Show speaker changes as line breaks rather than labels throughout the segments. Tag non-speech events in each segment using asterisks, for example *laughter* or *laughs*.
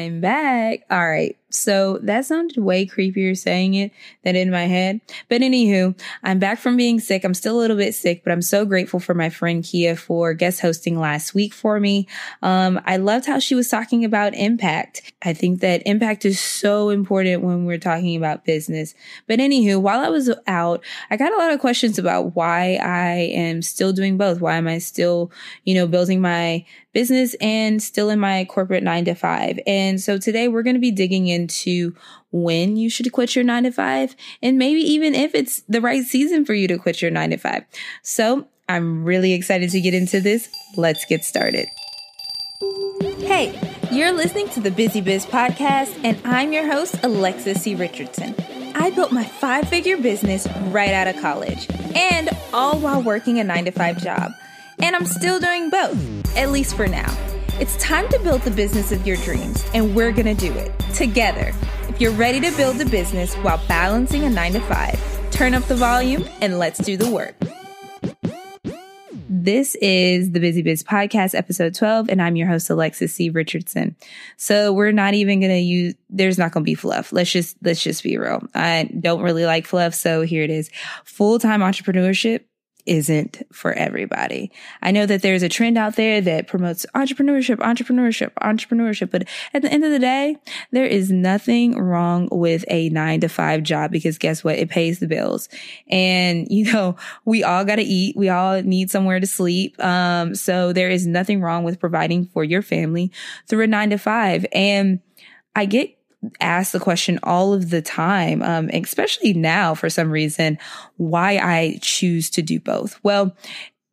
I'm back. All right. So that sounded way creepier saying it than in my head. But anywho, I'm back from being sick. I'm still a little bit sick, but I'm so grateful for my friend Kia for guest hosting last week for me. Um, I loved how she was talking about impact. I think that impact is so important when we're talking about business. But anywho, while I was out, I got a lot of questions about why I am still doing both. Why am I still, you know, building my business and still in my corporate nine to five. And so today we're going to be digging into when you should quit your nine to five and maybe even if it's the right season for you to quit your nine to five. So I'm really excited to get into this. Let's get started. Hey, you're listening to the Busy Biz podcast, and I'm your host, Alexis C. Richardson. I built my five figure business right out of college, and all while working a nine to five job. And I'm still doing both, at least for now. It's time to build the business of your dreams, and we're gonna do it together. If you're ready to build a business while balancing a nine to five, turn up the volume and let's do the work. This is the Busy Biz Podcast, episode 12, and I'm your host, Alexis C. Richardson. So we're not even to use, there's not to be fluff. Let's just, let's just be real. I don't really like fluff. So here it is. Full-time entrepreneurship isn't for everybody. I know that there's a trend out there that promotes entrepreneurship, entrepreneurship, entrepreneurship, but at the end of the day, there is nothing wrong with a nine to five job because guess what? It pays the bills. And, *laughs* you know, we all got to eat. We all need somewhere to sleep. Um, so there is nothing wrong with providing for your family through a nine to five. And I get ask the question all of the time, um, especially now for some reason, why I choose to do both. Well,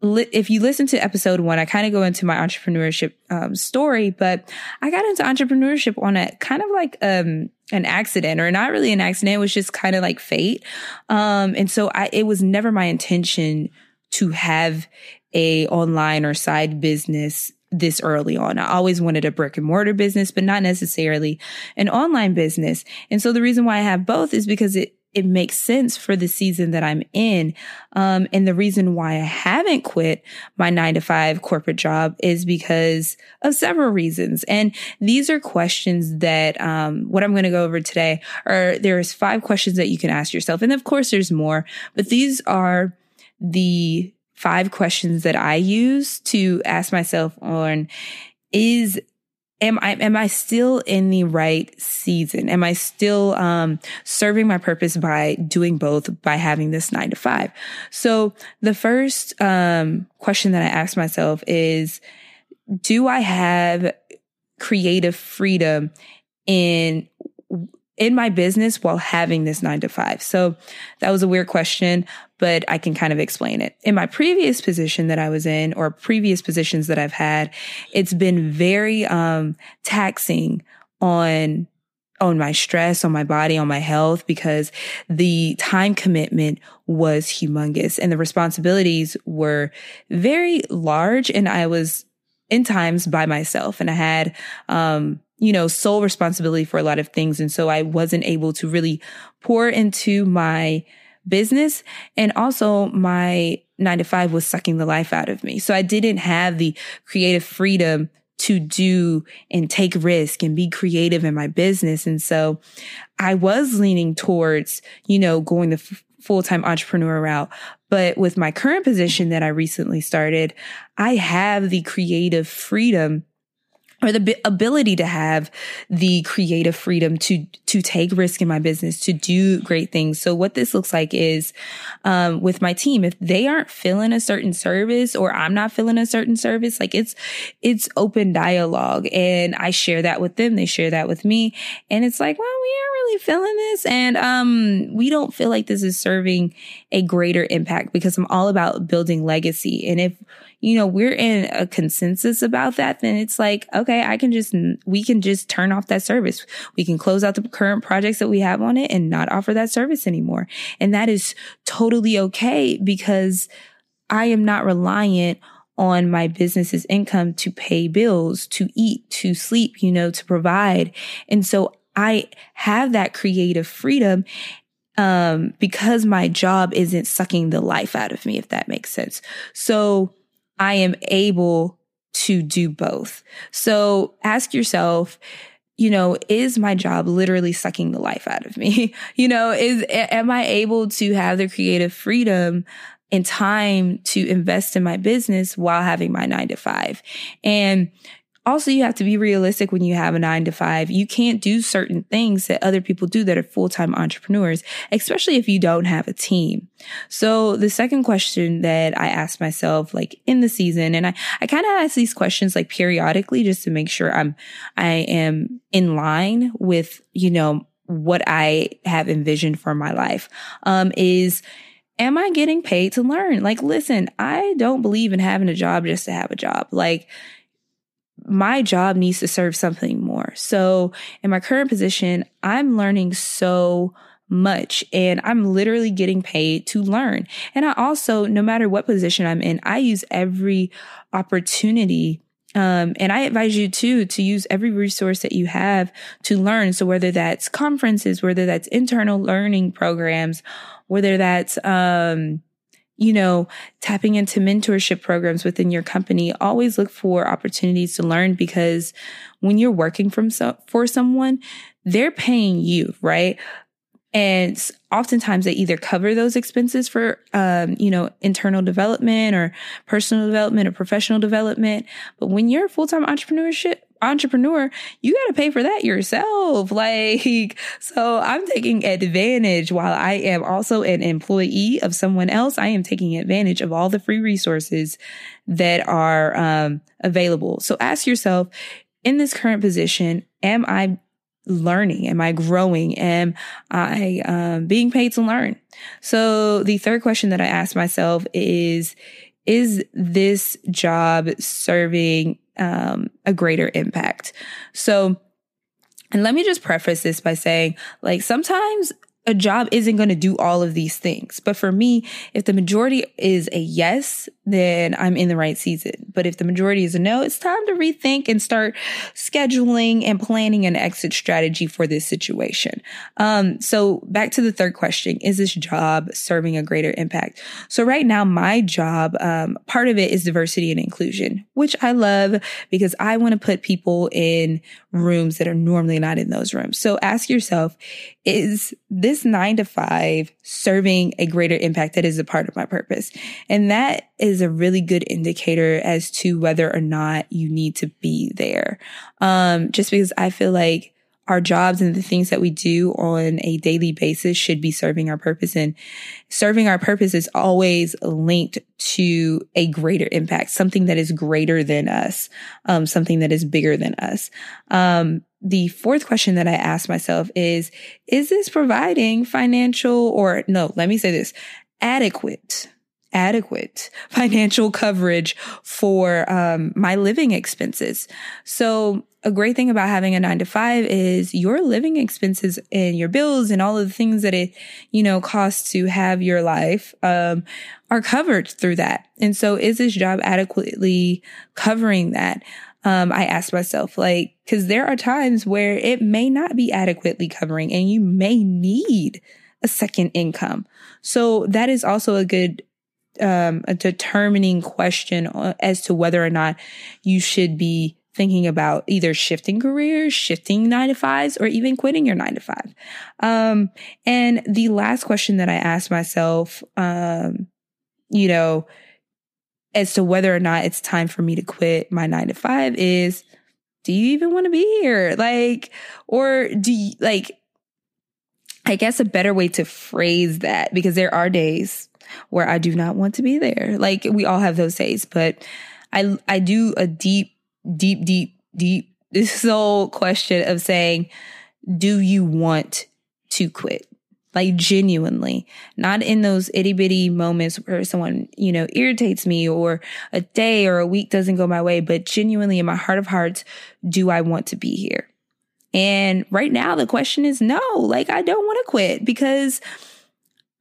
li- if you listen to episode one, I kind of go into my entrepreneurship um, story, but I got into entrepreneurship on a kind of like um, an accident, or not really an accident. It was just kind of like fate. Um, and so I, it was never my intention to have a online or side business this early on. I always wanted a brick and mortar business, but not necessarily an online business. And so the reason why I have both is because it, it makes sense for the season that I'm in. Um, and the reason why I haven't quit my nine to five corporate job is because of several reasons. And these are questions that, um, what I'm going to go over today are there's five questions that you can ask yourself. And of course there's more, but these are the five questions that I use to ask myself on is am I am I still in the right season? Am I still um, serving my purpose by doing both by having this nine to five? So the first um, question that I ask myself is, do I have creative freedom in in my business while having this nine to five? So that was a weird question, but I can kind of explain it. In my previous position that I was in or previous positions that I've had, it's been very, um, taxing on on my stress, on my body, on my health, because the time commitment was humongous and the responsibilities were very large. And I was in times by myself and I had, um, you know, sole responsibility for a lot of things. And so I wasn't able to really pour into my business. And also my nine to five was sucking the life out of me. So I didn't have the creative freedom to do and take risk and be creative in my business. And so I was leaning towards, you know, going the f- full-time entrepreneur route. But with my current position that I recently started, I have the creative freedom or the ability to have the creative freedom to to take risk in my business to do great things. So what this looks like is um, with my team if they aren't filling a certain service or i'm not filling a certain service like it's it's open dialogue and i share that with them they share that with me. And it's like well we aren't really feeling this and um we don't feel like this is serving a greater impact because i'm all about building legacy and if you know, we're in a consensus about that, then it's like, okay, I can just, we can just turn off that service. We can close out the current projects that we have on it and not offer that service anymore. And that is totally okay because I am not reliant on my business's income to pay bills, to eat, to sleep, you know, to provide. And so I have that creative freedom um, because my job isn't sucking the life out of me, if that makes sense. So I am able to do both. So ask yourself, you know, is my job literally sucking the life out of me? *laughs* you know, is, am I able to have the creative freedom and time to invest in my business while having my nine to five? And also, you have to be realistic when you have a nine to five. You can't do certain things that other people do that are full time entrepreneurs, especially if you don't have a team. So the second question that I asked myself, like in the season, and I, I kind of ask these questions like periodically just to make sure I'm, I am in line with, you know, what I have envisioned for my life, um, is, am I getting paid to learn? Like, listen, I don't believe in having a job just to have a job. Like, my job needs to serve something more. So in my current position, I'm learning so much and I'm literally getting paid to learn. And I also, no matter what position I'm in, I use every opportunity um, and I advise you too to use every resource that you have to learn. So whether that's conferences, whether that's internal learning programs, whether that's, um, you know, tapping into mentorship programs within your company, always look for opportunities to learn because when you're working from so, for someone, they're paying you, right? And oftentimes they either cover those expenses for, um, you know, internal development or personal development or professional development. But when you're a full-time entrepreneurship, entrepreneur, you got to pay for that yourself. *laughs* Like, so I'm taking advantage while I am also an employee of someone else. I am taking advantage of all the free resources that are um, available. So ask yourself, in this current position, am I learning? Am I growing? Am I um, being paid to learn? So the third question that I ask myself is, is this job serving um, a greater impact? So, and let me just preface this by saying, like, sometimes a job isn't going to do all of these things. But for me, if the majority is a yes, then I'm in the right season. But if the majority is a no, it's time to rethink and start scheduling and planning an exit strategy for this situation. Um, so back to the third question, is this job serving a greater impact? So right now, my job, um, part of it is diversity and inclusion, which I love because I want to put people in rooms that are normally not in those rooms. So ask yourself, is this nine to five serving a greater impact that is a part of my purpose? And that is a really good indicator as to whether or not you need to be there. Um, just because I feel like our jobs and the things that we do on a daily basis should be serving our purpose and serving our purpose is always linked to a greater impact, something that is greater than us, um, something that is bigger than us. Um, the fourth question that I ask myself is, is this providing financial or no, let me say this, adequate adequate *laughs* financial coverage for um, my living expenses. So a great thing about having a nine to five is your living expenses and your bills and all of the things that it, you know, costs to have your life, um, are covered through that. And so is this job adequately covering that? Um, I asked myself, like, cause there are times where it may not be adequately covering and you may need a second income. So that is also a good um, a determining question as to whether or not you should be thinking about either shifting careers, shifting nine to fives, or even quitting your nine to five. Um, and the last question that I asked myself, um, you know, as to whether or not it's time for me to quit my nine to five is, do you even want to be here? Like, or do you like, I guess a better way to phrase that, because there are days where I do not want to be there. Like we all have those days, but I, I do a deep, deep, deep, deep *laughs* soul question of saying, do you want to quit? Like genuinely, not in those itty bitty moments where someone, you know, irritates me or a day or a week doesn't go my way, but genuinely in my heart of hearts, do I want to be here? And right now the question is no, like I don't want to quit because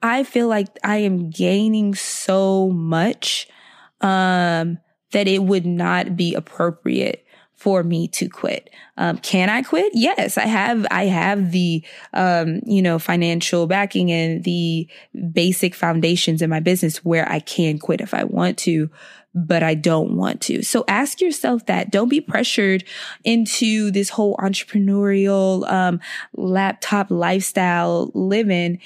I feel like I am gaining so much um, that it would not be appropriate for me to quit. Um, can I quit? Yes, I have, I have the, um, you know, financial backing and the basic foundations in my business where I can quit if I want to. but I don't want to. So ask yourself that. Don't be pressured into this whole entrepreneurial, um, laptop lifestyle living.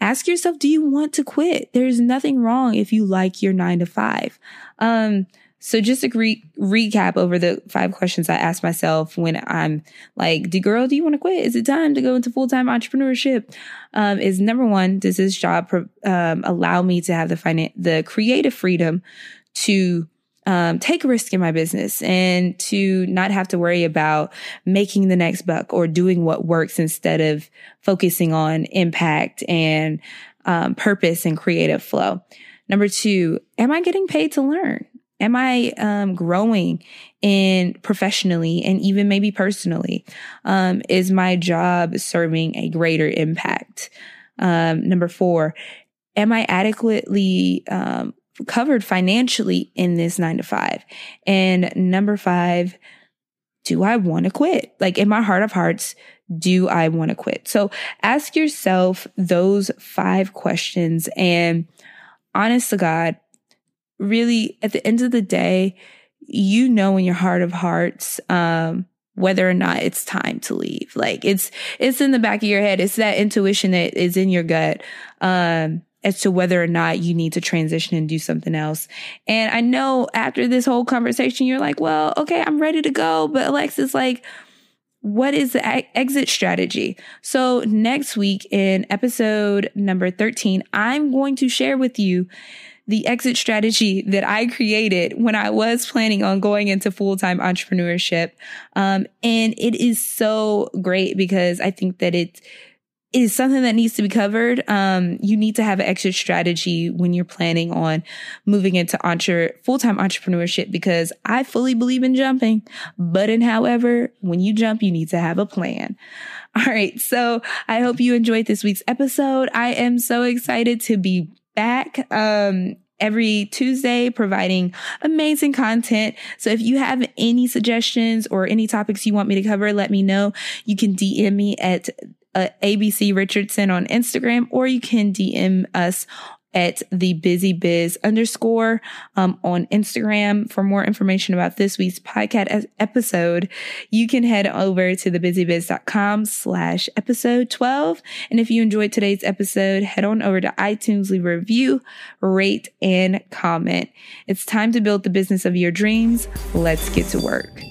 Ask yourself, do you want to quit? There's nothing wrong if you like your nine to five. Um, so just a re- recap over the five questions I ask myself when I'm like, "Do girl, do you want to quit? Is it time to go into full time entrepreneurship?" Um, is number one, does this job um, allow me to have the finan- the creative freedom to um, take a risk in my business and to not have to worry about making the next buck or doing what works instead of focusing on impact and um, purpose and creative flow. Number two, am I getting paid to learn? Am I um, growing in professionally and even maybe personally? Um, is my job serving a greater impact? Um, number four, am I adequately um, covered financially in this nine to five? And number five, do I want to quit? Like in my heart of hearts, do I want to quit? So ask yourself those five questions and honest to God, really at the end of the day, you know in your heart of hearts, um, whether or not it's time to leave. Like it's, it's in the back of your head. It's that intuition that is in your gut. Um, as to whether or not you need to transition and do something else. And I know after this whole conversation, you're like, well, okay, I'm ready to go. But Alexis, like, what is the exit strategy? So next week in episode number 13, I'm going to share with you the exit strategy that I created when I was planning on going into full time entrepreneurship. Um, and it is so great because I think that it is something that needs to be covered. Um, you need to have an exit strategy when you're planning on moving into entre- full-time entrepreneurship because I fully believe in jumping, but in however, when you jump, you need to have a plan. All right. So I hope you enjoyed this week's episode. I am so excited to be back. Um, every Tuesday providing amazing content. So if you have any suggestions or any topics you want me to cover, let me know. You can DM me at uh, ABC Richardson on Instagram, or you can DM us at the busy biz underscore um, on Instagram. For more information about this week's podcast episode, you can head over to thebusybiz.com slash episode 12. And if you enjoyed today's episode, head on over to iTunes, leave a review, rate, and comment. It's time to build the business of your dreams. Let's get to work.